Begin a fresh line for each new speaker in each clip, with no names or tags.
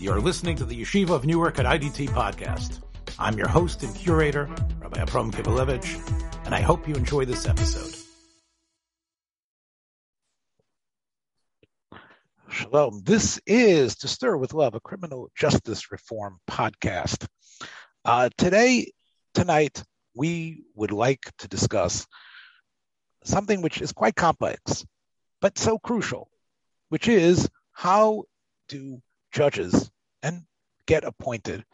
You're listening to the Yeshiva of Newark at IDT podcast. I'm your host and curator, Rabbi Abram Kibalevich, and I hope you enjoy this episode. Shalom. This is To Stir with Love, a criminal justice reform podcast. Uh, today, tonight, we would like to discuss something which is quite complex, but so crucial, which is how do judges and get appointed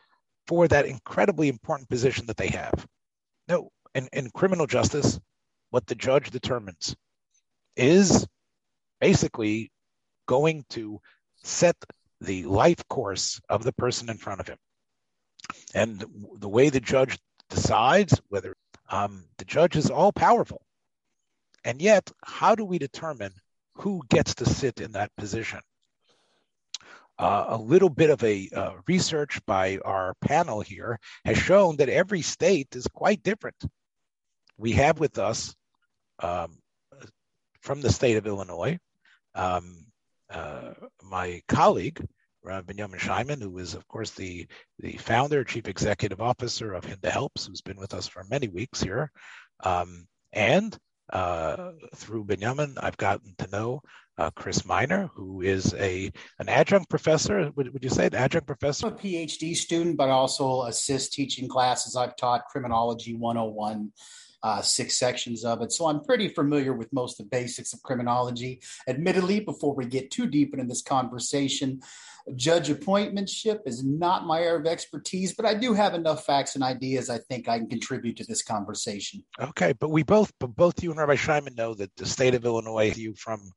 for that incredibly important position that they have. No, in, in criminal justice, what the judge determines is basically going to set the life course of the person in front of him. And the way the judge decides whether um, the judge is all powerful. And yet, how do we determine who gets to sit in that position? Uh, a little bit of a uh, research by our panel here has shown that every state is quite different. We have with us um, from the state of Illinois um, uh, my colleague, Rav Benjamin Scheinman, who is, of course, the, the founder, chief executive officer of Hinda Helps, who's been with us for many weeks here. Um, and uh, through Benjamin, I've gotten to know uh, Chris Miner, who is a an adjunct professor. Would, would you say an adjunct professor?
I'm a PhD student, but also assist teaching classes. I've taught criminology 101. Uh, six sections of it. So I'm pretty familiar with most of the basics of criminology. Admittedly, before we get too deep into this conversation, judge appointmentship is not my area of expertise, but I do have enough facts and ideas I think I can contribute to this conversation.
Okay, but we both, but both you and Rabbi Scheinman know that the state of Illinois, you from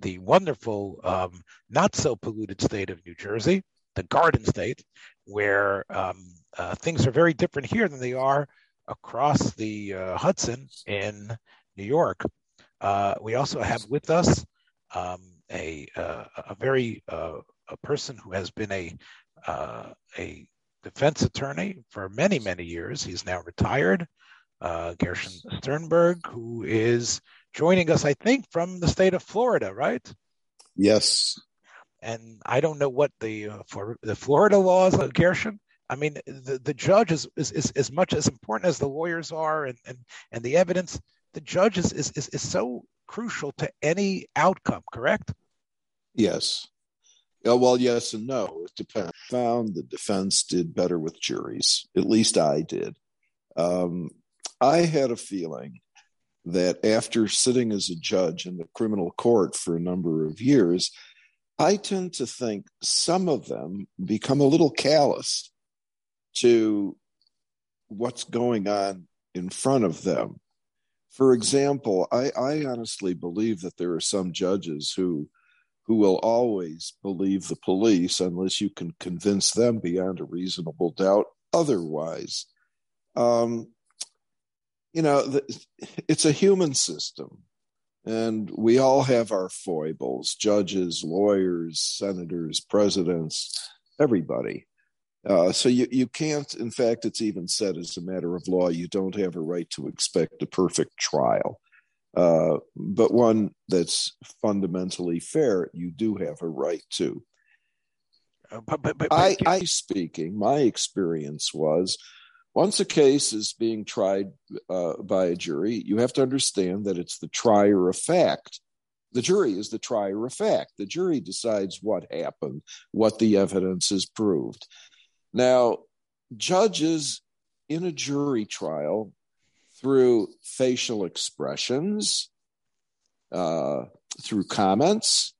the wonderful, um, not so polluted state of New Jersey, the Garden State, where um, uh, things are very different here than they are across the uh, Hudson in New York. Uh, we also have with us um, a, uh, a very uh, a person who has been a uh, a defense attorney for many many years. He's now retired. Gershon Sternberg, who is joining us, I think, from the state of Florida, right?
Yes.
And I don't know what the uh, for the Florida laws, uh, Gershon. I mean, the, the judge is, is, is as much as important as the lawyers are, and and, and the evidence. The judge is, is is is so crucial to any outcome. Correct?
Yes. Yeah, well, yes and no. It depends. Found the defense did better with juries. At least I did. Um, I had a feeling that after sitting as a judge in the criminal court for a number of years, I tend to think some of them become a little callous to what's going on in front of them. For example, I, I honestly believe that there are some judges who who will always believe the police unless you can convince them beyond a reasonable doubt otherwise. Um, you know, the, it's a human system, and we all have our foibles judges, lawyers, senators, presidents, everybody. Uh, so you, you can't, in fact, it's even said as a matter of law, you don't have a right to expect a perfect trial. Uh, but one that's fundamentally fair, you do have a right to. Uh, but, but, but, I, I speaking, my experience was once a case is being tried uh, by a jury, you have to understand that it's the trier of fact. The jury is the trier of fact. The jury decides what happened, what the evidence is proved. Now, judges in a jury trial, through facial expressions, uh, through comments,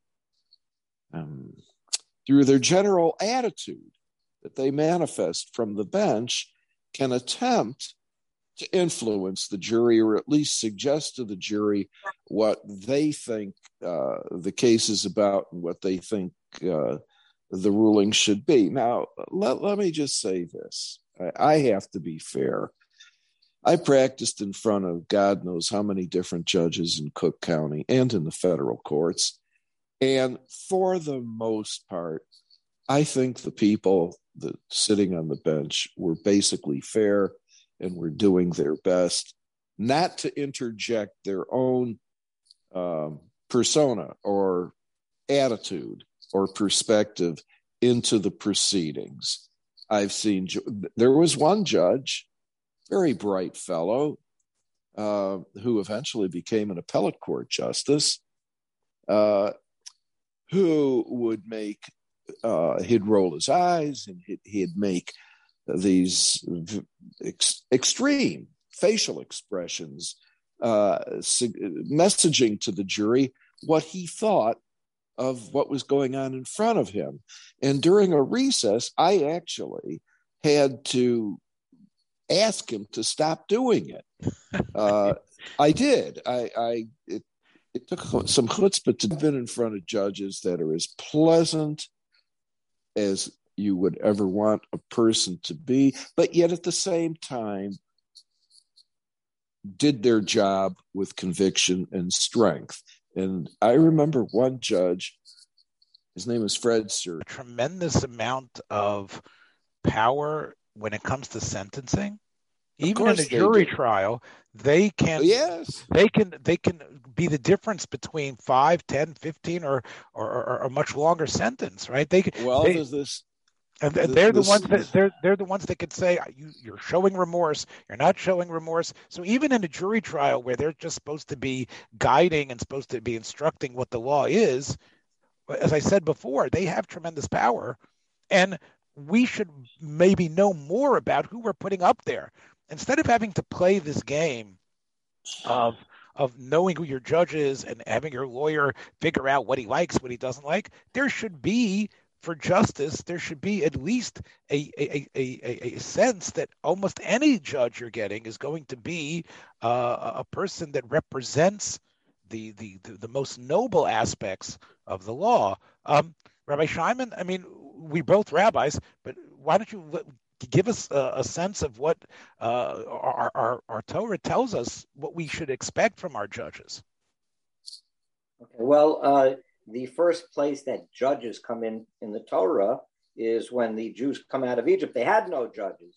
um, through their general attitude that they manifest from the bench, can attempt to influence the jury or at least suggest to the jury what they think uh, the case is about and what they think uh, the ruling should be. Now, let, let me just say this I, I have to be fair. I practiced in front of God knows how many different judges in Cook County and in the federal courts. And for the most part, I think the people that sitting on the bench were basically fair and were doing their best not to interject their own um, persona or attitude or perspective into the proceedings. I've seen, there was one judge, very bright fellow, uh, who eventually became an appellate court justice, uh, who would make, uh, he'd roll his eyes and he'd, he'd make these ex- extreme facial expressions, uh, messaging to the jury what he thought of what was going on in front of him. And during a recess, I actually had to ask him to stop doing it. Uh, I did. I, I it, it took some chutzpah to have been in front of judges that are as pleasant as you would ever want a person to be, but yet at the same time did their job with conviction and strength. And I remember one judge, his name is Fred Sir.
A tremendous amount of power when it comes to sentencing. Even in a jury trial, they can
yes.
they can they can be the difference between 5 10 15 or or, or a much longer sentence right? They
well
they,
there's this
and they're the ones that they're they're the ones that can say uh, you you're showing remorse, you're not showing remorse. So even in a jury trial where they're just supposed to be guiding and supposed to be instructing what the law is, as I said before, they have tremendous power, and we should maybe know more about who we're putting up there instead of having to play this game of of knowing who your judge is and having your lawyer figure out what he likes, what he doesn't like. There should be for justice, there should be at least a, a, a, a, sense that almost any judge you're getting is going to be uh, a person that represents the, the, the, the, most noble aspects of the law. Um, Rabbi Shimon, I mean, we both rabbis, but why don't you give us a, a sense of what uh, our, our, our Torah tells us what we should expect from our judges?
Okay, well, uh, the first place that judges come in in the Torah is when the Jews come out of Egypt. They had no judges.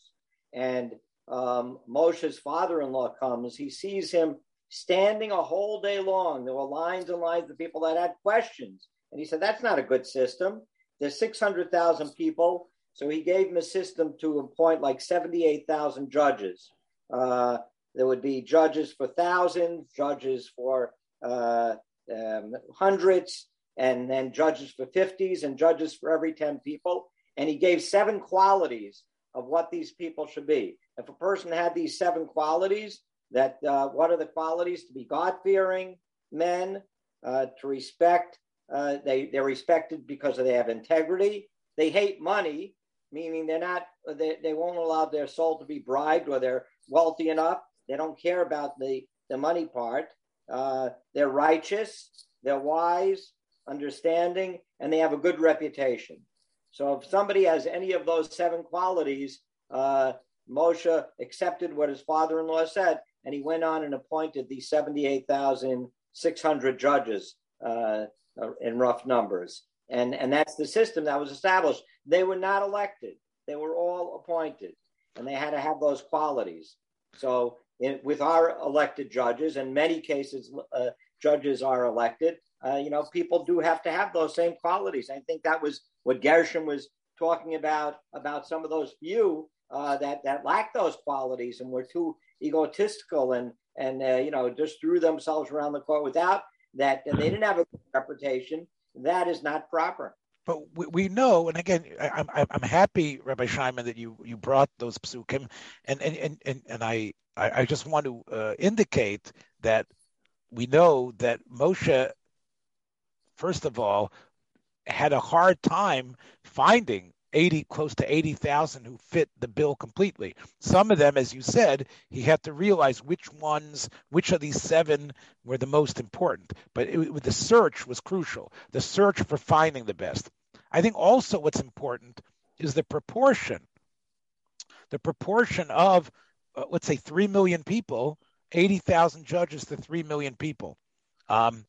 And um, Moshe's father in law comes, he sees him standing a whole day long. There were lines and lines of people that had questions. And he said, That's not a good system. There's 600,000 people. So he gave him a system to appoint like 78,000 judges. Uh, there would be judges for thousands, judges for uh, um, hundreds, and then judges for 50s and judges for every 10 people. And he gave seven qualities of what these people should be. If a person had these seven qualities, that uh, what are the qualities? To be God fearing men, uh, to respect, uh, they, they're respected because they have integrity. They hate money, meaning they're not, they, they won't allow their soul to be bribed or they're wealthy enough. They don't care about the, the money part. Uh, they're righteous, they're wise, understanding, and they have a good reputation. So if somebody has any of those seven qualities, uh, Moshe accepted what his father-in-law said, and he went on and appointed these 78,600 judges uh, in rough numbers. And, and that's the system that was established. They were not elected. They were all appointed, and they had to have those qualities. So in, with our elected judges, in many cases, uh, judges are elected, uh, you know, people do have to have those same qualities. I think that was what Gershon was talking about about some of those few uh, that that lack those qualities and were too egotistical and and uh, you know just threw themselves around the court without that and they didn't have a good reputation. That is not proper.
But we, we know, and again, I'm I'm happy, Rabbi Shimon, that you you brought those psukim, and and and and, and I I just want to uh, indicate that we know that Moshe first of all, had a hard time finding 80 close to 80,000 who fit the bill completely. Some of them as you said, he had to realize which ones which of these seven were the most important. But it, the search was crucial. The search for finding the best. I think also what's important is the proportion. The proportion of uh, let's say 3 million people, 80,000 judges to 3 million people. Um,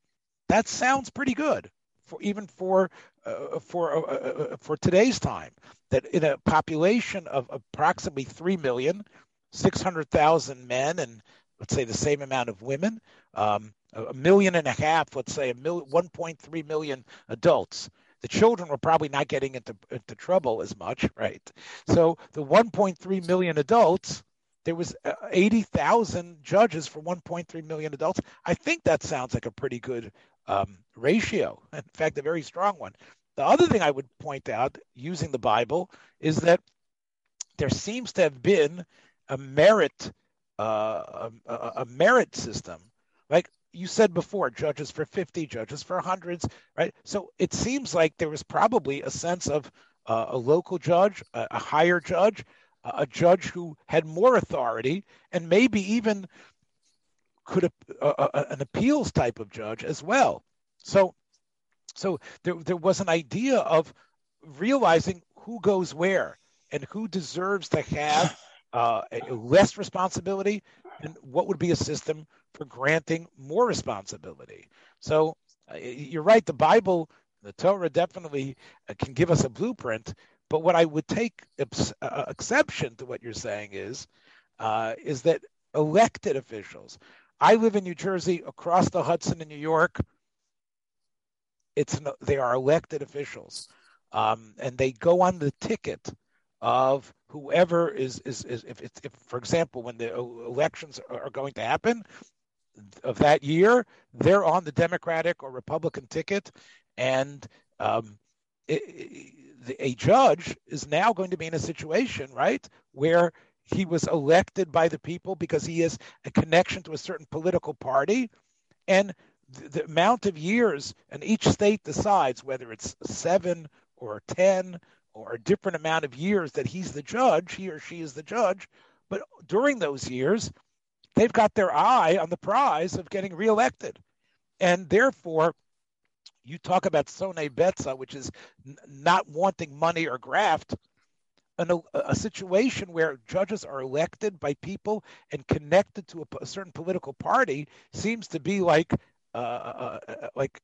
that sounds pretty good for even for uh, for uh, uh, uh for today's time. That in a population of approximately three million, six hundred thousand men, and let's say the same amount of women, um, a million and a half, let's say a million, 1.3 million adults, the children were probably not getting into, into trouble as much, right? So the 1.3 million adults, there was uh, 80,000 judges for 1.3 million adults. I think that sounds like a pretty good um, ratio. In fact, a very strong one. The other thing I would point out using the Bible is that there seems to have been a merit uh, a, a, merit system. Like you said before, judges for 50, judges for hundreds, right? So it seems like there was probably a sense of uh, a local judge, a, a higher judge, a judge who had more authority, and maybe even could an appeals type of judge as well. So, so there there was an idea of realizing who goes where and who deserves to have uh, less responsibility and what would be a system for granting more responsibility. So uh, you're right. The Bible, the Torah, definitely uh, can give us a blueprint. But what I would take uh, exception to what you're saying is, uh, is that elected officials. I live in New Jersey, across the Hudson in New York. It's they are elected officials, um, and they go on the ticket of whoever is is, is if, if, if for example when the elections are going to happen of that year they're on the democratic or republican ticket and um, it, it, a judge is now going to be in a situation right where he was elected by the people because he has a connection to a certain political party and the, the amount of years and each state decides whether it's seven or ten or a different amount of years that he's the judge, he or she is the judge. But during those years, they've got their eye on the prize of getting reelected. And therefore, you talk about Sone Betza, which is n- not wanting money or graft, an, a, situation where judges are elected by people and connected to a, a certain political party seems to be like, uh, uh, uh, like,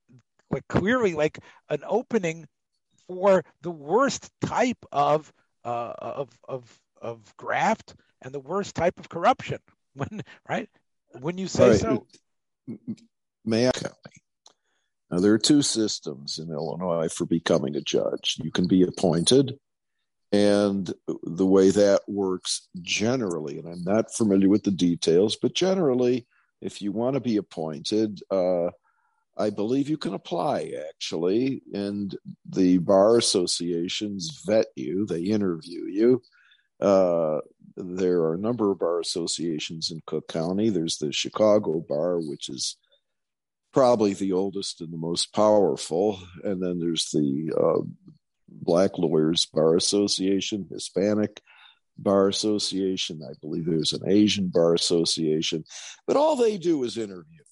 like clearly like an opening for the worst type of uh, of of of graft and the worst type of corruption. When right when you say right. so,
may I? Now there are two systems in Illinois for becoming a judge. You can be appointed, and the way that works generally, and I'm not familiar with the details, but generally, if you want to be appointed, uh, I believe you can apply actually, and the bar associations vet you, they interview you. Uh, there are a number of bar associations in Cook County. There's the Chicago Bar, which is probably the oldest and the most powerful, and then there's the uh, Black Lawyers Bar Association, Hispanic Bar Association. I believe there's an Asian Bar Association, but all they do is interview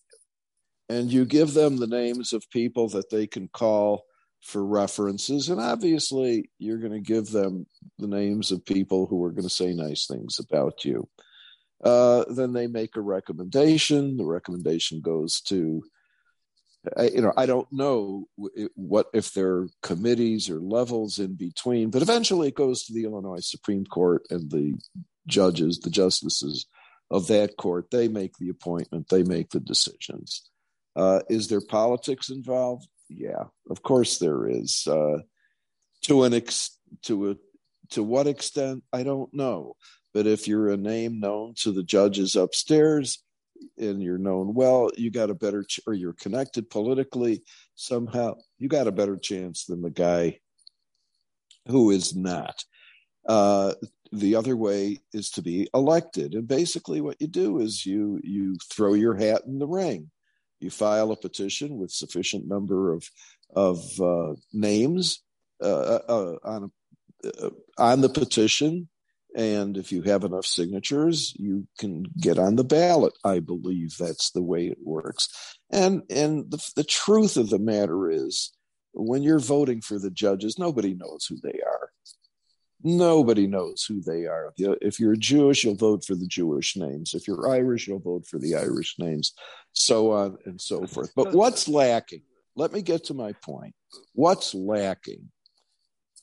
and you give them the names of people that they can call for references. And obviously you're going to give them the names of people who are going to say nice things about you. Uh, then they make a recommendation. The recommendation goes to you know i don't know what if there are committees or levels in between but eventually it goes to the illinois supreme court and the judges the justices of that court they make the appointment they make the decisions uh, is there politics involved? Yeah, of course there is. Uh, to an ex- to a to what extent I don't know, but if you're a name known to the judges upstairs and you're known well, you got a better ch- or you're connected politically somehow, you got a better chance than the guy who is not. Uh, the other way is to be elected, and basically what you do is you you throw your hat in the ring you file a petition with sufficient number of of uh, names uh, uh, on uh, on the petition, and if you have enough signatures, you can get on the ballot. I believe that's the way it works. And and the, the truth of the matter is, when you're voting for the judges, nobody knows who they are nobody knows who they are. If you're Jewish, you'll vote for the Jewish names. If you're Irish, you'll vote for the Irish names, so on and so forth. But what's lacking? Let me get to my point. What's lacking?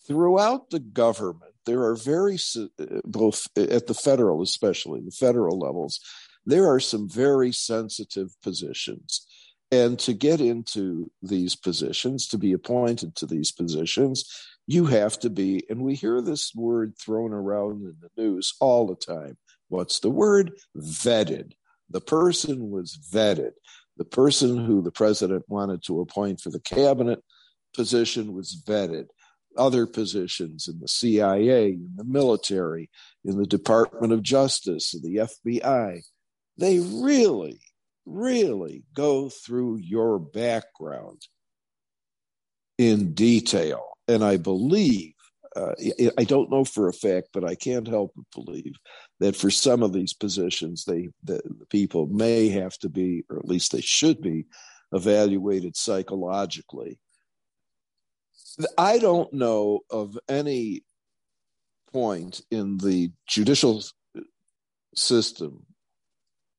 Throughout the government, there are very, uh, both uh, at the federal, especially the federal levels, there are some very sensitive positions. And to get into these positions, to be appointed to these positions, you have to be, and we hear this word thrown around in the news all the time. What's the word? Vetted. The person was vetted. The person who the president wanted to appoint for the cabinet position was vetted. Other positions in the CIA, in the military, in the Department of Justice, in the FBI, they really really go through your background in detail. And I believe, uh, I don't know for a fact, but I can't help but believe that for some of these positions, they the, the people may have to be, or at least they should be, evaluated psychologically. I don't know of any point in the judicial system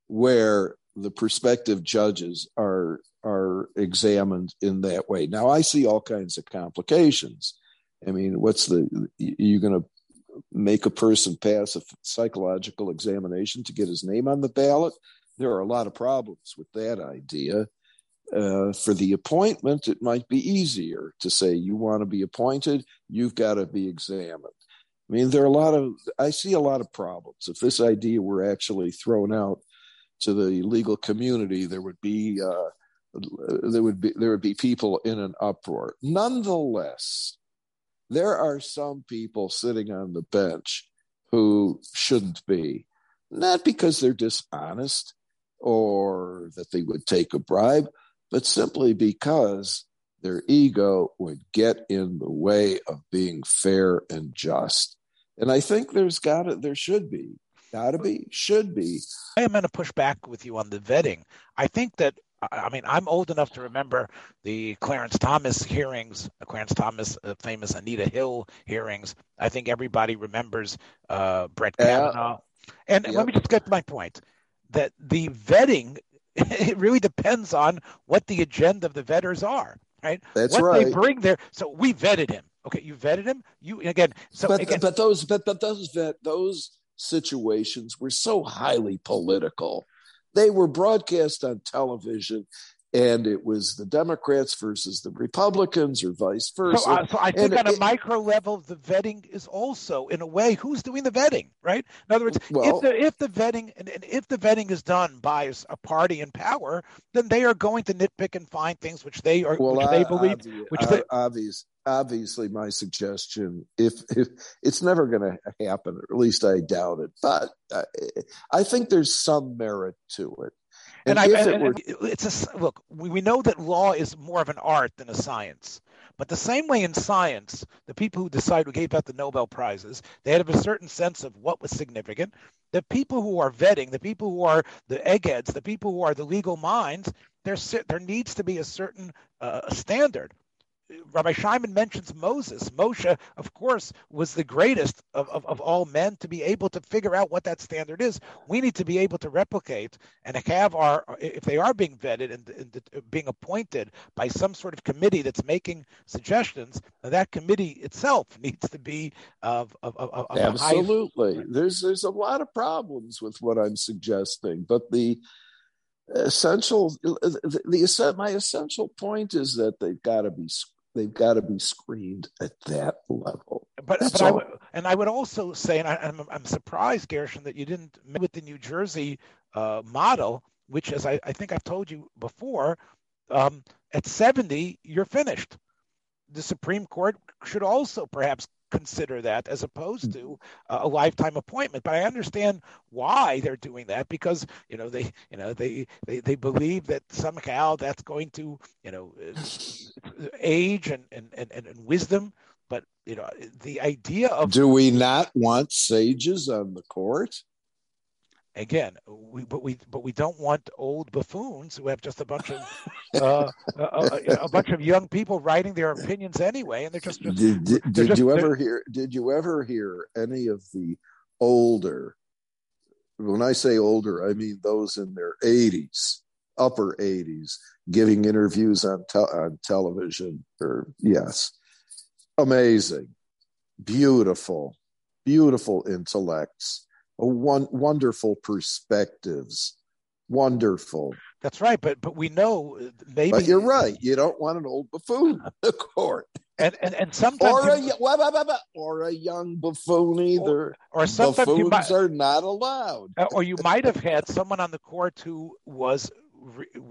where the prospective judges are are examined in that way. Now I see all kinds of complications. I mean, what's the you're going to make a person pass a psychological examination to get his name on the ballot? There are a lot of problems with that idea. Uh, for the appointment, it might be easier to say you want to be appointed, you've got to be examined. I mean, there are a lot of, I see a lot of problems. If this idea were actually thrown out to the legal community, there would be uh, there would be there would be people in an uproar. Nonetheless, there are some people sitting on the bench who shouldn't be, not because they're dishonest or that they would take a bribe, but simply because their ego would get in the way of being fair and just. And I think there's got to, there should be Got to be, should be.
I am going to push back with you on the vetting. I think that I mean, I'm old enough to remember the Clarence Thomas hearings, Clarence Thomas uh, famous Anita Hill hearings. I think everybody remembers uh, Brett Kavanaugh. and yep. let me just get to my point that the vetting it really depends on what the agenda of the vetters are, right?
That's
what
right.
they bring there. So we vetted him. Okay, you vetted him. You again. So
but,
again,
but those but, but those vet those situations were so highly political. They were broadcast on television, and it was the Democrats versus the Republicans, or vice versa.
So, uh, so I think and on it, a micro level, the vetting is also, in a way, who's doing the vetting, right? In other words, well, if the if the vetting and, and if the vetting is done by a party in power, then they are going to nitpick and find things which they are,
well,
which
I,
they believe,
obvi-
which they,
obvious, obviously my suggestion if, if it's never going to happen or at least i doubt it but I, I think there's some merit to it
and, and I, and, it were... it's a look we, we know that law is more of an art than a science. But the same way in science the people who decide who gave out the nobel prizes they had a certain sense of what was significant. The people who are vetting the people who are the eggheads the people who are the legal minds there, there needs to be a certain uh, standard Rabbi Shimon mentions Moses. Moshe, of course, was the greatest of, of, of, all men to be able to figure out what that standard is. We need to be able to replicate and have our, if they are being vetted and, and being appointed by some sort of committee that's making suggestions, that committee itself needs to be of, of, of,
absolutely. There's there's a lot of problems with what I'm suggesting, but the essential the, the my essential point is that they've got to be they've got to be screened at that level.
But, but I would, and I would also say, and I, am I'm, I'm surprised, Gershon, that you didn't with the New Jersey uh, model, which, as I, I think I've told you before, um, at 70 you're finished. The Supreme Court should also perhaps consider that as opposed mm-hmm. to a lifetime appointment. But i understand why they're doing that because you know they you know they they, they believe that somehow that's going to you know uh, age and and, and, and wisdom. But you know the idea of
do we not want sages on the court
again, we but we but we don't want old buffoons who have just a bunch of uh, a, a, a, bunch of young people writing their opinions anyway, and they're just. just
did, did, did just, you ever hear? Did you ever hear any of the older? When I say older, I mean those in their eighties, upper eighties, giving interviews on te- on television. Or yes, amazing, beautiful, beautiful intellects one, wonderful perspectives. Wonderful.
That's right, but but we know uh, maybe.
But you're right. You don't want an old buffoon in the court.
And and, and sometimes
or a
you,
or a young buffoon either.
or sometimes you
Buffoons
might,
are not allowed.
Uh, or you might have had someone on the court who was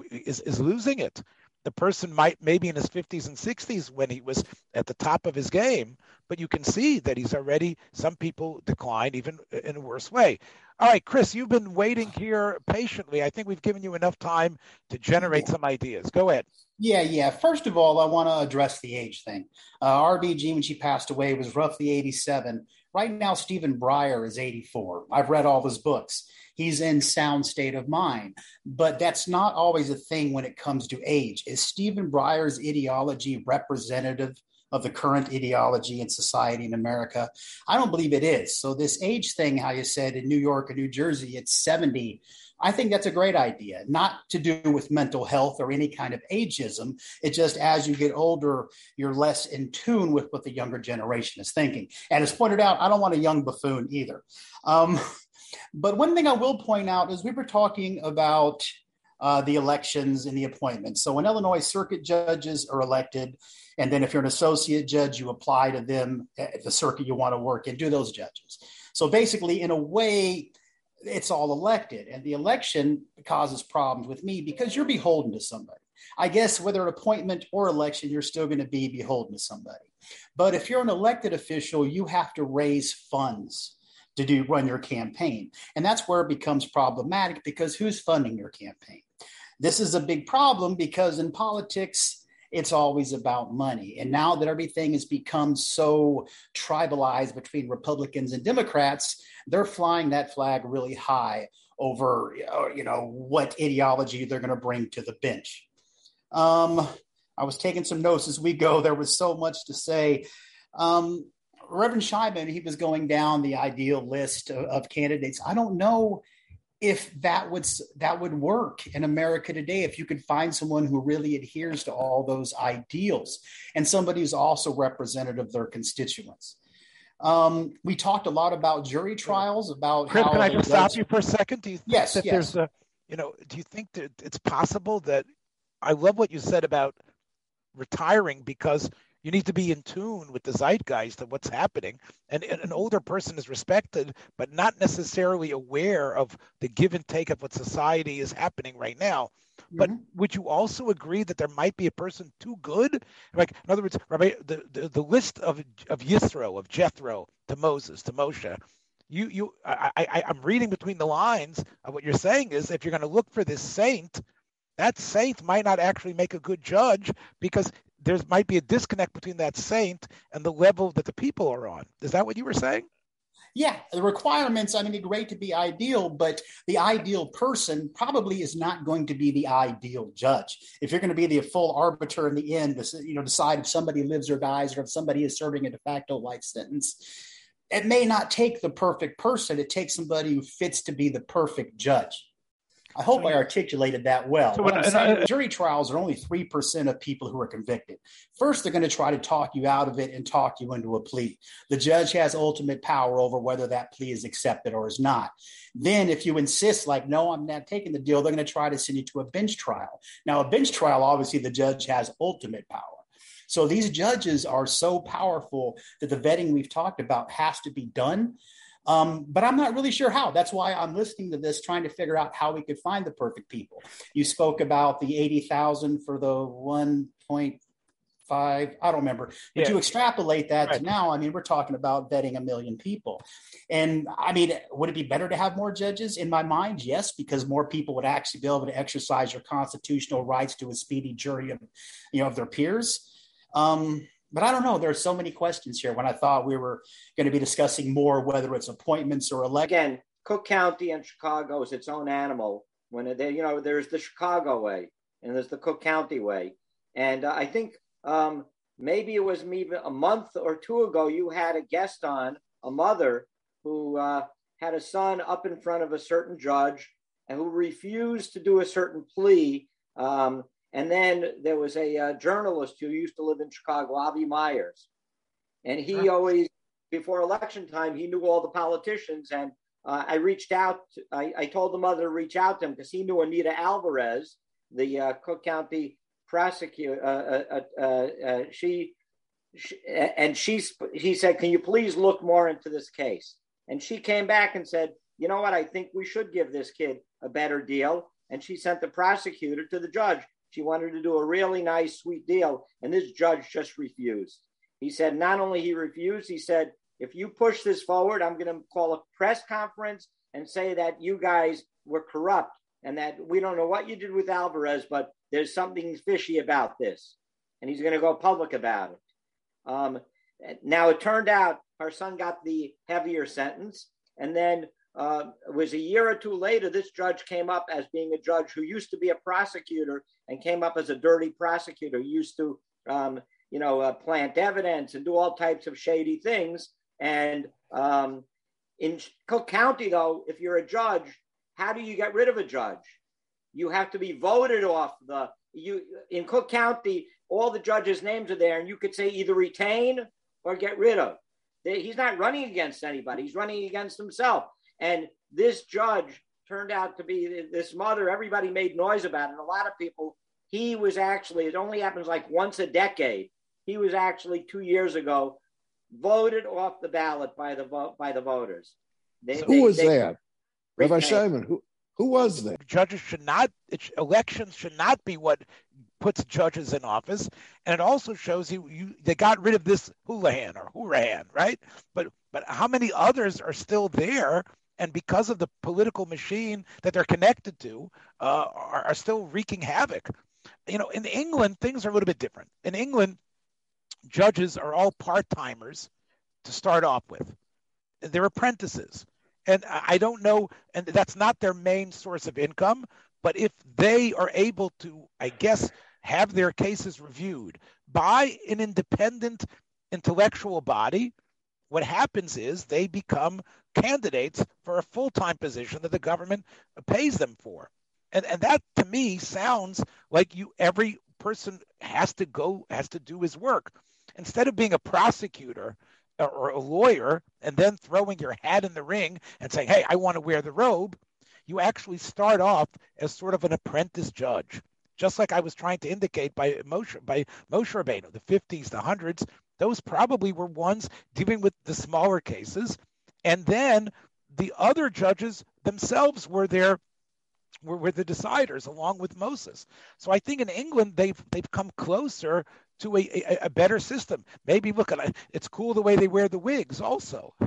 is is losing it. The person might maybe in his 50s and 60s when he was at the top of his game, but you can see that he's already some people decline even in a worse way. All right, Chris, you've been waiting here patiently. I think we've given you enough time to generate some ideas. Go ahead.
Yeah, yeah. First of all, I want to address the age thing. Uh, RBG, when she passed away, was roughly 87. Right now, Stephen Breyer is 84. I've read all his books. He's in sound state of mind. But that's not always a thing when it comes to age. Is Stephen Breyer's ideology representative of the current ideology in society in America? I don't believe it is. So, this age thing, how you said in New York or New Jersey, it's 70. I think that's a great idea, not to do with mental health or any kind of ageism. It just as you get older, you're less in tune with what the younger generation is thinking. And as pointed out, I don't want a young buffoon either. Um, but one thing I will point out is we were talking about uh, the elections and the appointments. So when Illinois circuit judges are elected, and then if you're an associate judge, you apply to them at the circuit you want to work in, do those judges. So basically, in a way, it's all elected. And the election causes problems with me because you're beholden to somebody. I guess whether an appointment or election, you're still going to be beholden to somebody. But if you're an elected official, you have to raise funds to do run your campaign. And that's where it becomes problematic because who's funding your campaign? This is a big problem because in politics, it's always about money. And now that everything has become so tribalized between Republicans and Democrats, they're flying that flag really high over you know what ideology they're going to bring to the bench. Um, I was taking some notes as we go. There was so much to say. Um, Reverend Scheiben, he was going down the ideal list of, of candidates. I don't know if that would that would work in America today if you could find someone who really adheres to all those ideals and somebody who's also representative of their constituents. Um, we talked a lot about jury trials, about
can I just stop you for a second? Do you think
Yes,
that
yes.
there's a, you know, do you think that it's possible that I love what you said about retiring because you need to be in tune with the zeitgeist of what's happening. And, and an older person is respected, but not necessarily aware of the give and take of what society is happening right now. But
Mhm.
would you also agree that there might be a person too good? Like, in other words, Rabbi, the, the, the list of of Yithro, of Jethro, to Moses, to Moshe, you you I, I I'm reading between the lines of what you're saying is if you're going to look for this saint, that saint might not actually make a good judge because there might be a disconnect between that saint and the level that the people are on. Is that what you were saying?
Yeah, the requirements, I mean, they're great to be ideal, but the ideal person probably is not going to be the ideal judge. If you're going to be the full arbiter in the end, you know, decide if somebody lives or dies or if somebody is serving a de facto life sentence, it may not take the perfect person. It takes somebody who fits to be the perfect judge. I hope I articulated that well.
So
what
when-
I'm
and
saying,
I-
jury trials are only 3% of people who are convicted. First, they're going to try to talk you out of it and talk you into a plea. The judge has ultimate power over whether that plea is accepted or is not. Then, if you insist, like, no, I'm not taking the deal, they're going to try to send you to a bench trial. Now, a bench trial, obviously, the judge has ultimate power. So these judges are so powerful that the vetting we've talked about has to be done. Um, but I'm not really sure how. That's why I'm listening to this, trying to figure out how we could find the perfect people. You spoke about the 80,000 for the 1.5, I don't remember, but
Yeah.
you extrapolate that
Right.
to now. I mean, we're talking about vetting a million people. And I mean, would it be better to have more judges? In my mind, yes, because more people would actually be able to exercise your constitutional rights to a speedy jury of, you know, of their peers. Um, but I don't know. There are so many questions here when I thought we were going to be discussing more whether it's appointments or elections.
Again, Cook County and Chicago is its own animal. When they, you know, there's the Chicago way and there's the Cook County way, and uh, I think um, maybe it was maybe a month or two ago you had a guest on, a mother who uh, had a son up in front of a certain judge and who refused to do a certain plea. Um, and then there was a uh, journalist who used to live in Chicago, Avi Myers, and he always, before election time, he knew all the politicians and uh, I reached out. I, I, told the mother to reach out to him because he knew Anita Alvarez, the uh, Cook County prosecutor. Uh, uh, uh, she, she, and she he said, "Can you please look more into this case?" And she came back and said, "You know what? I think we should give this kid a better deal." And she sent the prosecutor to the judge. She wanted to do a really nice, sweet deal, and this judge just refused. He said, not only he refused, he said, if you push this forward, I'm going to call a press conference and say that you guys were corrupt and that we don't know what you did with Alvarez, but there's something fishy about this. And he's going to go public about it. Um, now, it turned out our son got the heavier sentence. And then uh, it was a year or two later, this judge came up as being a judge who used to be a prosecutor and came up as a dirty prosecutor, used to, um, you know, uh, plant evidence and do all types of shady things. And um, in Cook County, though, if you're a judge, how do you get rid of a judge? You have to be voted off the you in Cook County. All the judges' names are there, and you could say either retain or get rid of. He's not running against anybody. He's running against himself. And this judge turned out to be this mother. Everybody made noise about it. A lot of people. He was actually. It only happens like once a decade. He was actually two years ago voted off the ballot by the vote by the voters.
They, so who they, was they, that? Rabbi Simon, who who was that?
Judges should not elections should not be what puts judges in office, and it also shows you, you they got rid of this Houlihan or Hourahan, right? But but how many others are still there? And because of the political machine that they're connected to, uh, are, are still wreaking havoc. You know, in England, things are a little bit different. In England, judges are all part timers to start off with. They're apprentices. And I don't know, and that's not their main source of income. But if they are able to, I guess, have their cases reviewed by an independent intellectual body, what happens is they become candidates for a full time position that the government pays them for. And, and that to me sounds like you every person has to go has to do his work instead of being a prosecutor uh, or a lawyer and then throwing your hat in the ring and saying, hey, I want to wear the robe, you actually start off as sort of an apprentice judge. Just like I was trying to indicate by Moshe, by Moshe Rabbeinu, the 50s, the hundreds, those probably were ones dealing with the smaller cases. And then the other judges themselves were there were, were the deciders along with Moses. So I think in England they've they've come closer to a, a, a, better system. Maybe look at it. It's cool the way they wear the wigs also.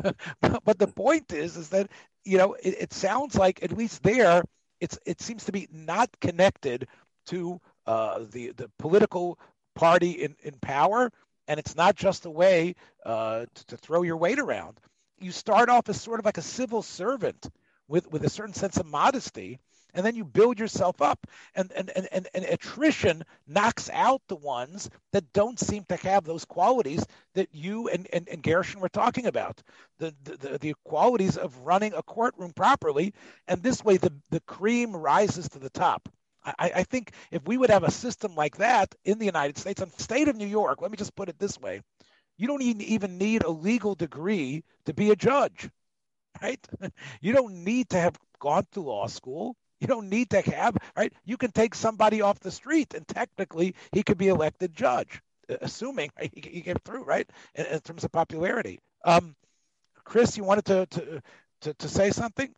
but the point is, is that, you know, it, it, sounds like at least there, it's, it seems to be not connected to uh, the, the political party in, in power. And it's not just a way uh, to, to throw your weight around. You start off as sort of like a civil servant with, with a certain sense of modesty and then you build yourself up and and, and, and, and attrition knocks out the ones that don't seem to have those qualities that you and, and, and Gershon were talking about. The, the, the qualities of running a courtroom properly and this way the, the cream rises to the top. I, I think if we would have a system like that in the United States and state of New York let me just put it this way you don't even need a legal degree to be a judge right you don't need to have gone to law school you don't need to have, right? You can take somebody off the street and technically he could be elected judge, assuming right, he, get through, right? In, in, terms of popularity. Um, Chris, you wanted to, to, to, to say something?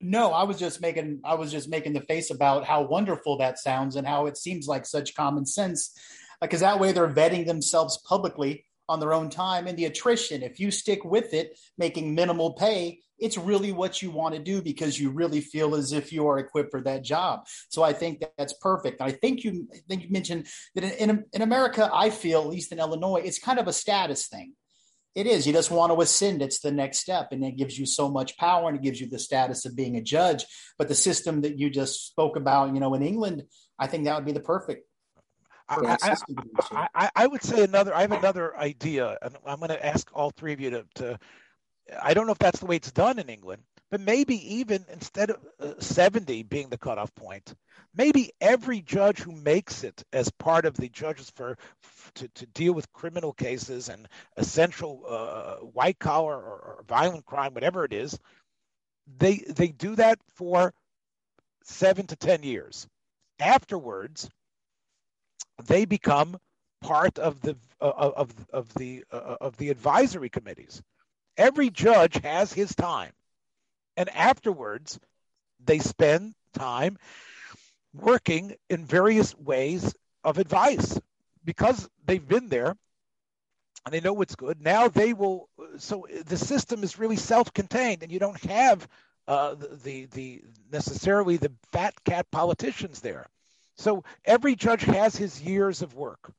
No, I was just making I was just making the face about how wonderful that sounds and how it seems like such common sense because that way they're vetting themselves publicly on their own time and the attrition. If you stick with it making minimal pay it's really what you want to do because you really feel as if you are equipped for that job. So i think that that's perfect. I think you I think you mentioned that in, in america i feel at least in illinois it's kind of a status thing. It is. You just want to ascend. It's the next step and it gives you so much power and it gives you the status of being a judge. But the system that you just spoke about you know in england i think that would be the perfect
I, I, I, I, would say another. I have another idea, and I'm going to ask all three of you to, to. I don't know if that's the way it's done in England, but maybe even instead of uh, 70 being the cutoff point, maybe every judge who makes it as part of the judges for, for to, to deal with criminal cases and essential uh, white collar or, or violent crime, whatever it is, they they do that for seven to ten years. Afterwards, they become part of the of of the uh, of the advisory committees. Every judge has his time, and afterwards, they spend time working in various ways of advice because they've been there and they know what's good. Now they will. So the system is really self-contained, and you don't have uh, the, the the necessarily the fat cat politicians there. So every judge has his years of work,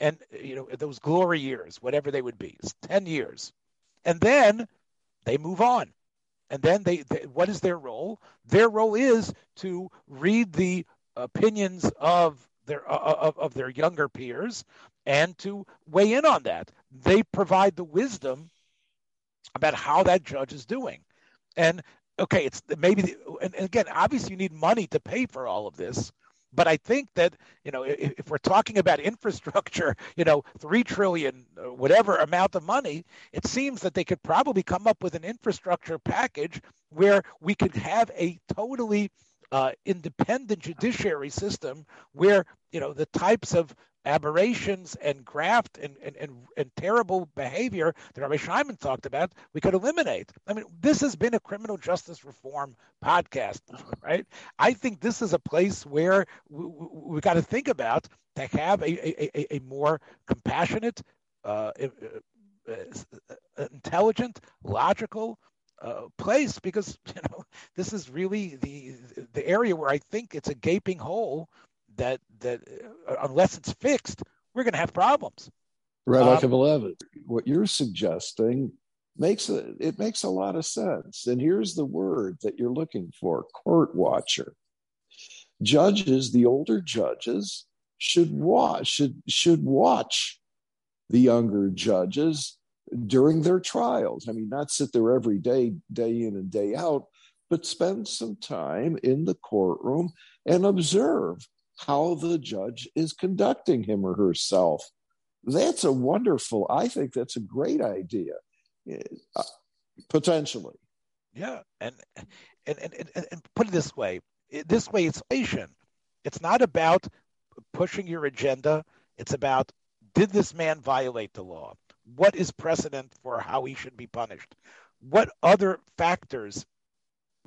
and you know those glory years, whatever they would be, it's ten years, and then they move on. And then they, they, what is their role? Their role is to read the opinions of their uh, uh, of, of their younger peers and to weigh in on that. They provide the wisdom about how that judge is doing. And okay, it's maybe and, and again, obviously you need money to pay for all of this. But I think that you know, if, if, we're talking about infrastructure, you know, three trillion, uh, whatever amount of money, it seems that they could probably come up with an infrastructure package where we could have a totally uh, independent judiciary system where you know the types of aberrations and graft and, and, and, and, terrible behavior that Rabbi Shimon talked about, we could eliminate. I mean, this has been a criminal justice reform podcast, right? I think this is a place where we, we, we got to think about to have a, a, a more compassionate, uh, uh, uh, intelligent, logical, uh, place because you know this is really the the area where I think it's a gaping hole that that uh, unless it's fixed, we're going to have problems.
Rabbi um, what you're suggesting makes a, it makes a lot of sense. And here's the word that you're looking for: court watcher. Judges, the older judges, should watch should should watch the younger judges during their trials. I mean, not sit there every day, day in and day out, but spend some time in the courtroom and observe how the judge is conducting him or herself. That's a wonderful, I think that's a great idea, uh, potentially.
Yeah. And, and, and, and, and put it this way this way, it's patient. It's not about pushing your agenda. It's about did this man violate the law? What is precedent for how he should be punished? What other factors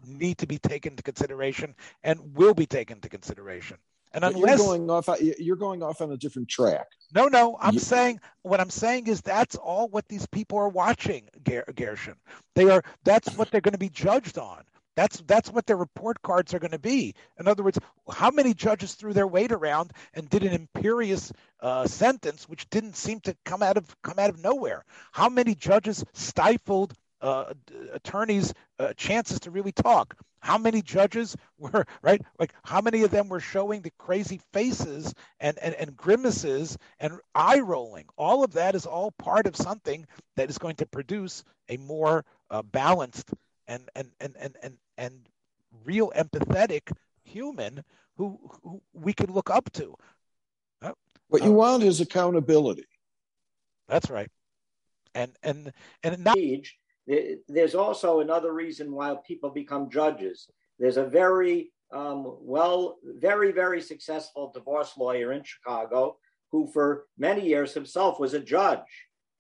need to be taken into consideration and will be taken into consideration? And
unless you're going off, you're going off on a different track.
No, no, I'm you, saying what I'm saying is that's all what these people are watching, Gershon. They are that's what they're going to be judged on. That's that's what their report cards are going to be. In other words, how many judges threw their weight around and did an imperious uh, sentence which didn't seem to come out of come out of nowhere? How many judges stifled uh, attorneys' uh, chances to really talk? How many judges were right? Like how many of them were showing the crazy faces and, and, and grimaces and eye rolling? All of that is all part of something that is going to produce a more uh, balanced and and and and and, and real empathetic human who, who we can look up to.
What you uh, want is accountability.
That's right. And and and not
there's also another reason why people become judges. There's a very um, well, very, very successful divorce lawyer in Chicago who, for many years himself, was a judge.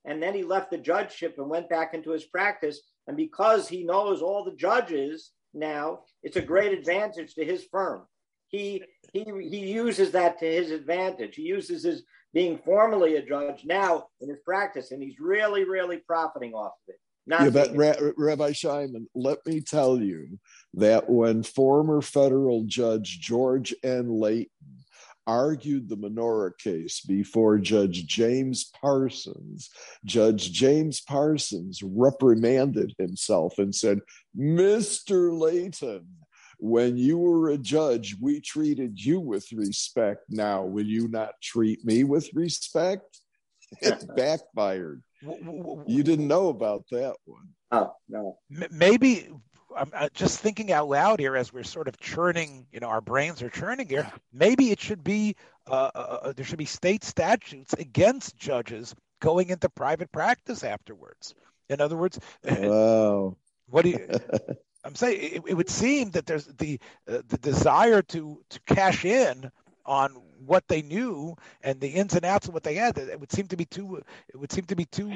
And then he left the judgeship and went back into his practice. And because he knows all the judges now, it's a great advantage to his firm. He, he, he uses that to his advantage. He uses his being formally a judge now in his practice, and he's really, really profiting off of it.
Yeah, but Ra- Rabbi Shimon, let me tell you that when former federal judge George N. Leighton argued the Menorah case before Judge James Parsons, Judge James Parsons reprimanded himself and said, Mr. Leighton, when you were a judge, we treated you with respect. Now, will you not treat me with respect? It backfired. You didn't know about that one.
Oh no.
Maybe I'm just thinking out loud here as we're sort of churning. You know, our brains are churning here. Maybe it should be uh, uh, uh, there should be state statutes against judges going into private practice afterwards. In other words,
wow.
What do you? I'm saying it, it would seem that there's the uh, the desire to to cash in on what they knew and the ins and outs of what they had. It would seem to be too. It would seem to be too.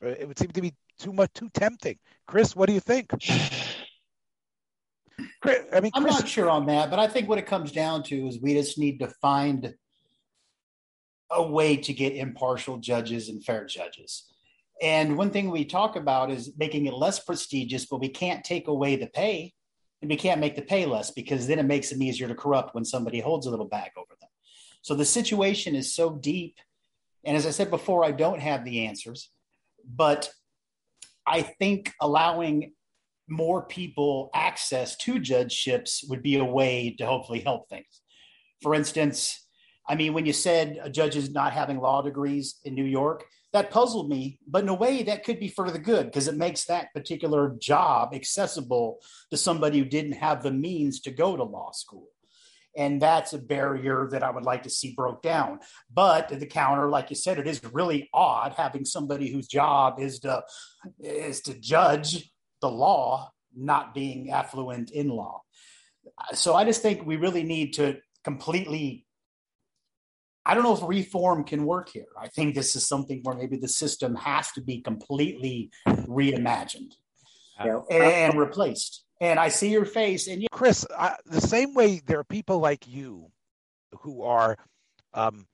It would seem to be too much too tempting. Chris, what do you think?
Chris, I mean, I'm Chris, not sure on that, but I think what it comes down to is we just need to find a way to get impartial judges and fair judges. And one thing we talk about is making it less prestigious, but we can't take away the pay and we can't make the pay less because then it makes them easier to corrupt when somebody holds a little bag over them. So the situation is so deep. And as I said before, I don't have the answers, but I think allowing more people access to judgeships would be a way to hopefully help things. For instance, I mean, when you said judges not having law degrees in New York, that puzzled me, but in a way that could be for the good because it makes that particular job accessible to somebody who didn't have the means to go to law school. And that's a barrier that I would like to see broke down. But the counter, like you said, it is really odd having somebody whose job is to is to judge the law not being affluent in law. So I just think we really need to completely I don't know if reform can work here. I think this is something where maybe the system has to be completely reimagined and, uh, and replaced. And I see your face, and you-
Chris, I, the same way there are people like you who are um,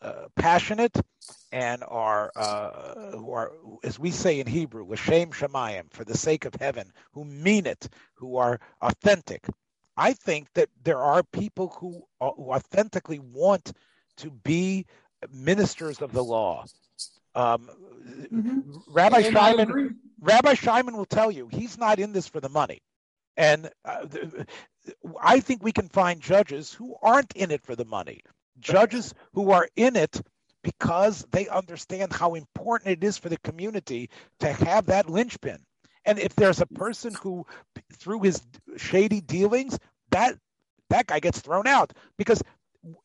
uh, passionate and are uh, who are, as we say in Hebrew, l'shem shamayim, for the sake of heaven, who mean it, who are authentic. I think that there are people who, who authentically want to be ministers of the law. Um, mm-hmm. Rabbi and Shimon, Rabbi Shimon will tell you he's not in this for the money, and uh, I think we can find judges who aren't in it for the money, judges who are in it because they understand how important it is for the community to have that linchpin. And if there's a person who, through his shady dealings, that that guy gets thrown out because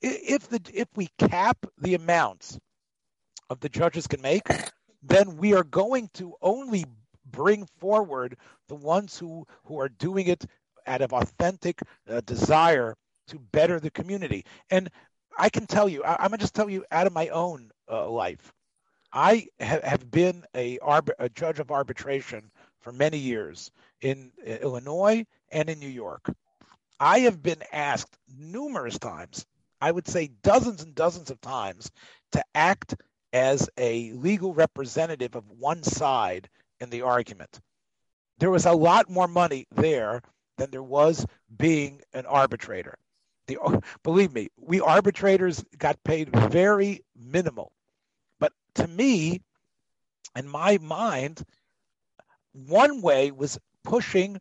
if the if we cap the amounts of the judges can make, then we are going to only bring forward the ones who who are doing it out of authentic uh, desire to better the community. And I can tell you, I, am gonna just tell you out of my own uh, life. I ha- have been a, arb- a judge of arbitration for many years in uh, Illinois and in New York. I have been asked numerous times I would say dozens and dozens of times to act as a legal representative of one side in the argument. There was a lot more money there than there was being an arbitrator. The, believe me, we arbitrators got paid very minimal. But to me, in my mind, one way was pushing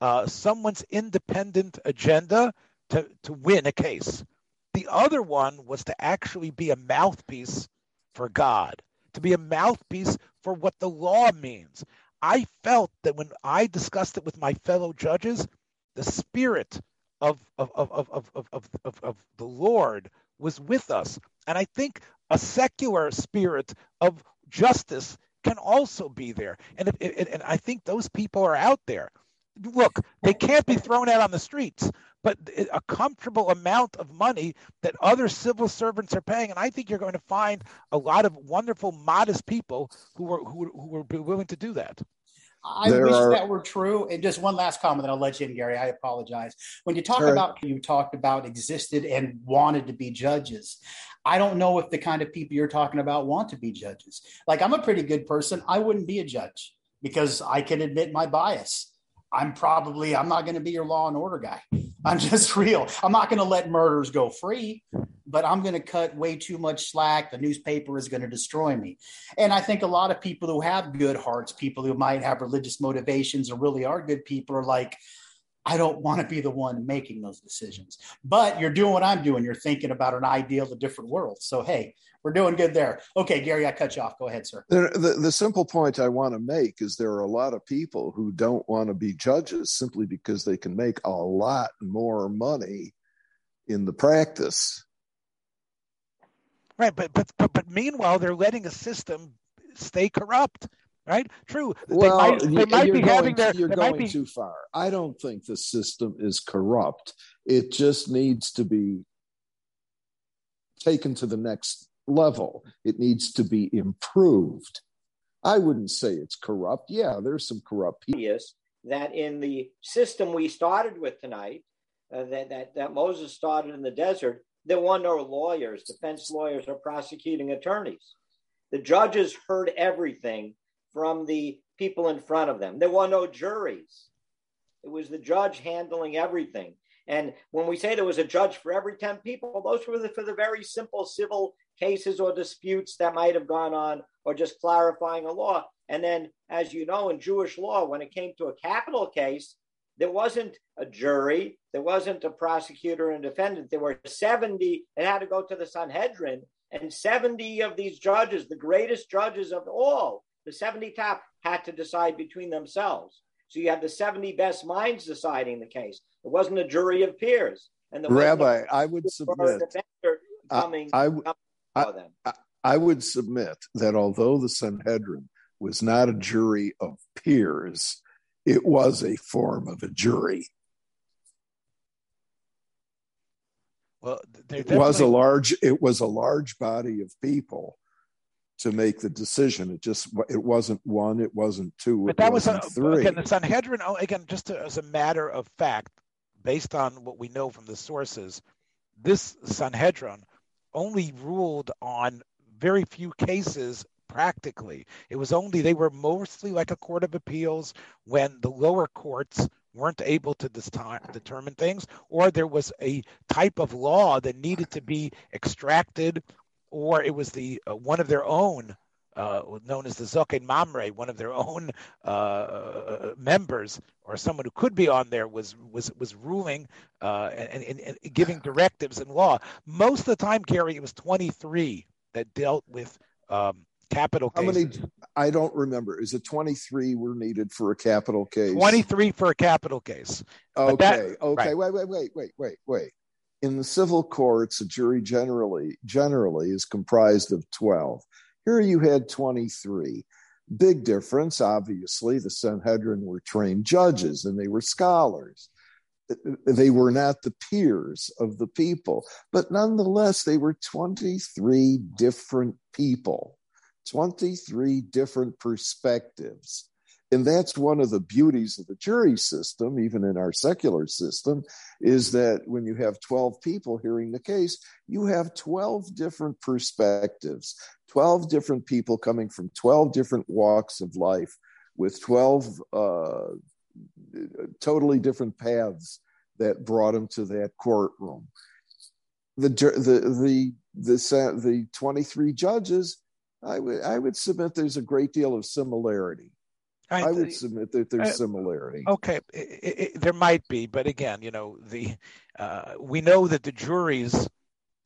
uh, someone's independent agenda to, to win a case. The other one was to actually be a mouthpiece for God, to be a mouthpiece for what the law means. I felt that when I discussed it with my fellow judges, the spirit of, of, of, of, of, of, of, of the Lord was with us. And I think a secular spirit of justice can also be there. And, and I think those people are out there. Look, they can't be thrown out on the streets, but a comfortable amount of money that other civil servants are paying. And I think you're going to find a lot of wonderful, modest people who are who, who are willing to do that.
I there wish are... that were true. And just one last comment, and I'll let you in, Gary. I apologize. When you talk sure. about you talked about existed and wanted to be judges. I don't know if the kind of people you're talking about want to be judges. Like I'm a pretty good person. I wouldn't be a judge because I can admit my bias. I'm probably I'm not going to be your law and order guy. I'm just real. I'm not going to let murders go free, but I'm going to cut way too much slack. The newspaper is going to destroy me. And I think a lot of people who have good hearts, people who might have religious motivations or really are good people are like, I don't want to be the one making those decisions. But you're doing what I'm doing. You're thinking about an ideal, a different world. So, hey, we're doing good there. Okay, Gary, I cut you off. Go ahead, sir.
The, the, the, simple point I want to make is there are a lot of people who don't want to be judges simply because they can make a lot more money in the practice.
Right, but but but, but meanwhile, they're letting a system stay corrupt. Right? True.
Well, they might, they might be going, having their. You're going be... too far. I don't think the system is corrupt. It just needs to be taken to the next level. It needs to be improved. I wouldn't say it's corrupt. Yeah, there's some corrupt
people. That in the system we started with tonight, uh, that, that, that Moses started in the desert, there were no lawyers, defense lawyers, or prosecuting attorneys. The judges heard everything from the people in front of them. There were no juries. It was the judge handling everything. And when we say there was a judge for every 10 people, those were the, for the very simple civil cases or disputes that might have gone on or just clarifying a law. And then, as you know, in Jewish law, when it came to a capital case, there wasn't a jury, there wasn't a prosecutor and defendant. There were 70, it had to go to the Sanhedrin, and 70 of these judges, the greatest judges of all, the 70 top, had to decide between themselves. So you had the 70 best minds deciding the case. It wasn't a jury of peers.
And the Rabbi, I would submit. Coming, I, I, I, I would submit that although the Sanhedrin was not a jury of peers, it was a form of a jury.
Well,
it was a large it was a large body of people to make the decision. It just it wasn't one, it wasn't two, but that was a, three.
Again, the Sanhedrin oh, again, just to, as a matter of fact, based on what we know from the sources, this Sanhedrin only ruled on very few cases practically. It was only, they were mostly like a court of appeals when the lower courts weren't able to determine things, or there was a type of law that needed to be extracted, or it was the uh, one of their own, uh, known as the Zaken Mamre, one of their own uh, members, or someone who could be on there, was was was ruling uh, and, and, and, giving directives in law. Most of the time, Gary, it was 23 that dealt with um, capital
How many? I don't remember. Is it 23 were needed for a capital case?
23 for a capital case.
Okay. That, okay. Right. Wait, wait, wait, wait, wait, wait. In the civil courts, a jury generally generally is comprised of 12. Here you had 23. Big difference, obviously. The Sanhedrin were trained judges and they were scholars they were not the peers of the people, but nonetheless, they were 23 different people. 23 different perspectives. And that's one of the beauties of the jury system, even in our secular system, is that when you have 12 people hearing the case, you have 12 different perspectives, 12 different people coming from 12 different walks of life with 12 uh, totally different paths that brought them to that courtroom. The, the, the, the, the 23 judges I would I would submit there's a great deal of similarity. I, I would submit that there's uh, similarity.
Okay, it, it, there might be, but again, you know, the uh, we know that the juries,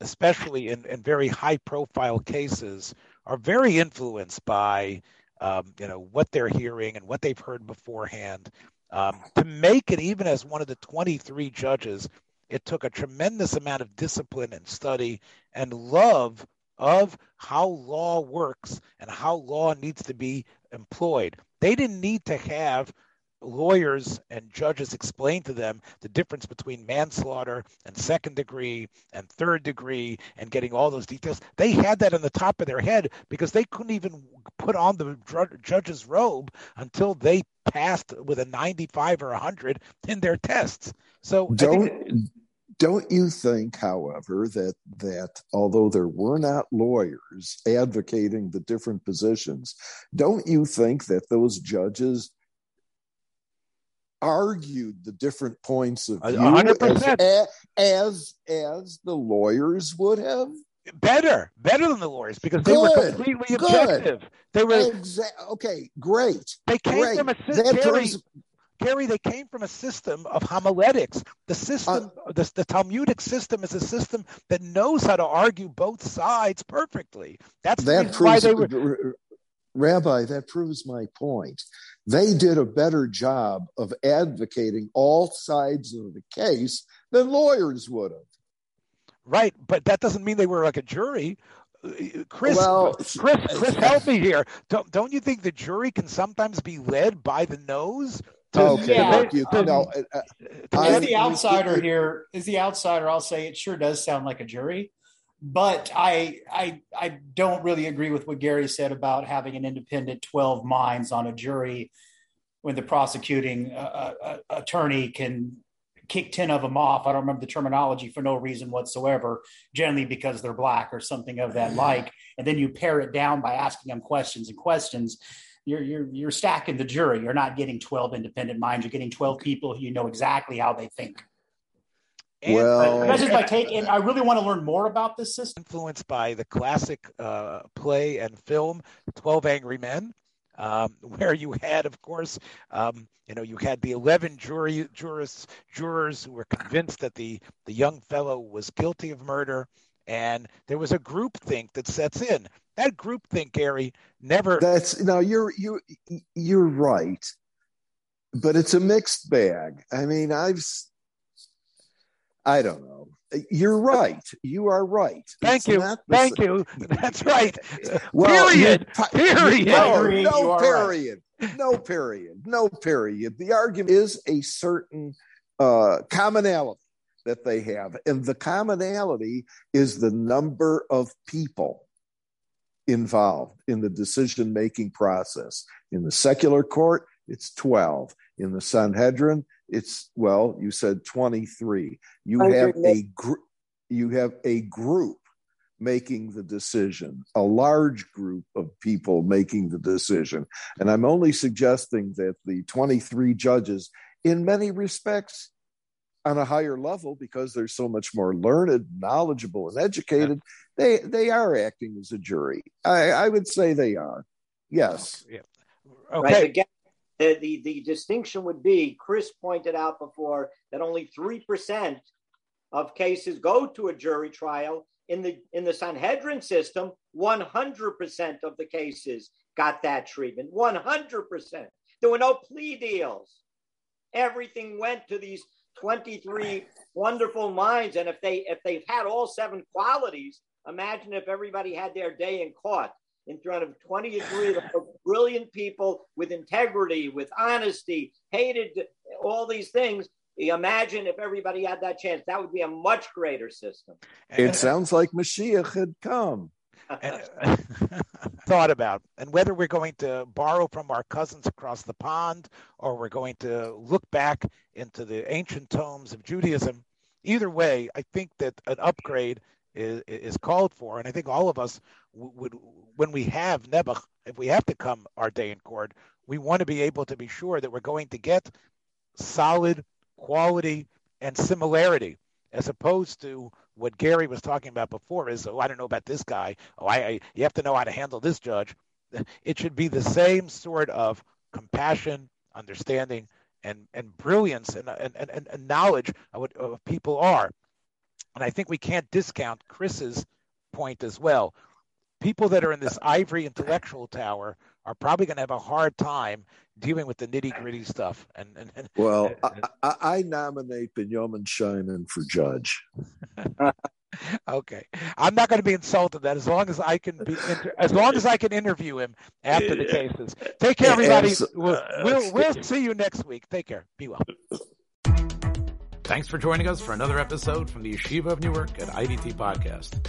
especially in, in very high profile cases, are very influenced by um, you know what they're hearing and what they've heard beforehand. Um, to make it even as one of the 23 judges, it took a tremendous amount of discipline and study and love of how law works and how law needs to be employed. They didn't need to have lawyers and judges explain to them the difference between manslaughter and second degree and third degree and getting all those details. They had that on the top of their head because they couldn't even put on the judge's robe until they passed with a 95 or 100 in their tests. So
don't don't you think, however, that that although there were not lawyers advocating the different positions, don't you think that those judges argued the different points of view as, as, as the lawyers would have?
Better, better than the lawyers because they were completely objective. Good. They were
Exa- okay. Great.
They came
great.
from a that Gary, they came from a system of homiletics. The system, uh, the, the, Talmudic system, is a system that knows how to argue both sides perfectly. That's that proves, why they were.
Rabbi, that proves my point. They did a better job of advocating all sides of the case than lawyers would have.
Right, but that doesn't mean they were like a jury. Chris, well, Chris, Chris, help me here. Don't don't you think the jury can sometimes be led by the nose?
To, okay, yeah. you, um, no,
uh, as the outsider here, is the outsider, I'll say it sure does sound like a jury, but I I I don't really agree with what Gary said about having an independent twelve minds on a jury when the prosecuting uh, uh, attorney can kick 10 of them off. I don't remember the terminology for no reason whatsoever, generally because they're black or something of that like. And then you pare it down by asking them questions and questions. You're, you're, you're stacking the jury. You're not getting 12 independent minds. You're getting 12 people who you know exactly how they think.
And, well,
that's just my take. And I really want to learn more about this system.
Influenced by the classic uh, play and film, 12 Angry Men um, where you had, of course, um, you know, you had the 11 jury, jurors, jurors who were convinced that the, the young fellow was guilty of murder. And there was a group think that sets in. That group think, Gary, never.
That's no, you're you you're right, but it's a mixed bag. I mean, I've I don't know. You're right. You are right.
Thank it's you. Thank you. That's right. well, period. period.
No, no period. Right. No period. No period. The argument is a certain uh, commonality that they have. And the commonality is the number of people involved in the decision making process. In the secular court, it's 12. In the Sanhedrin, it's well you said 23 you have a group you have a group making the decision a large group of people making the decision and i'm only suggesting that the 23 judges in many respects on a higher level because they're so much more learned knowledgeable and educated they they are acting as a jury i i would say they are yes
yeah.
okay right, again the, the, the distinction would be Chris pointed out before that only 3% of cases go to a jury trial. In the, in the Sanhedrin system, 100% of the cases got that treatment. 100%. There were no plea deals. Everything went to these 23 wonderful minds. And if they if they've had all seven qualities, imagine if everybody had their day in court in front of 23 brilliant people with integrity, with honesty, hated all these things. Imagine if everybody had that chance. That would be a much greater system.
It sounds like Mashiach had come.
thought about and whether we're going to borrow from our cousins across the pond or we're going to look back into the ancient tomes of Judaism. Either way, I think that an upgrade is, is called for, and I think all of us would, when we have Nebuch, if we have to come our day in court, we want to be able to be sure that we're going to get solid quality and similarity, as opposed to what Gary was talking about before. Is oh, I don't know about this guy. Oh, I, I you have to know how to handle this judge. It should be the same sort of compassion, understanding, and and brilliance and and, and, and knowledge of what of people are. And I think we can't discount Chris's point as well. People that are in this ivory intellectual tower are probably going to have a hard time dealing with the nitty gritty stuff. And, and, and
well, and, I, I, nominate Benjamin Scheinen for judge.
okay, I'm not going to be insulted that as long as I can be inter- as long as I can interview him after the cases. Take care, everybody. We'll, uh, we'll, we'll see you next week. Take care. Be well. Thanks for joining us for another episode from the Yeshiva of Newark at IDT Podcast.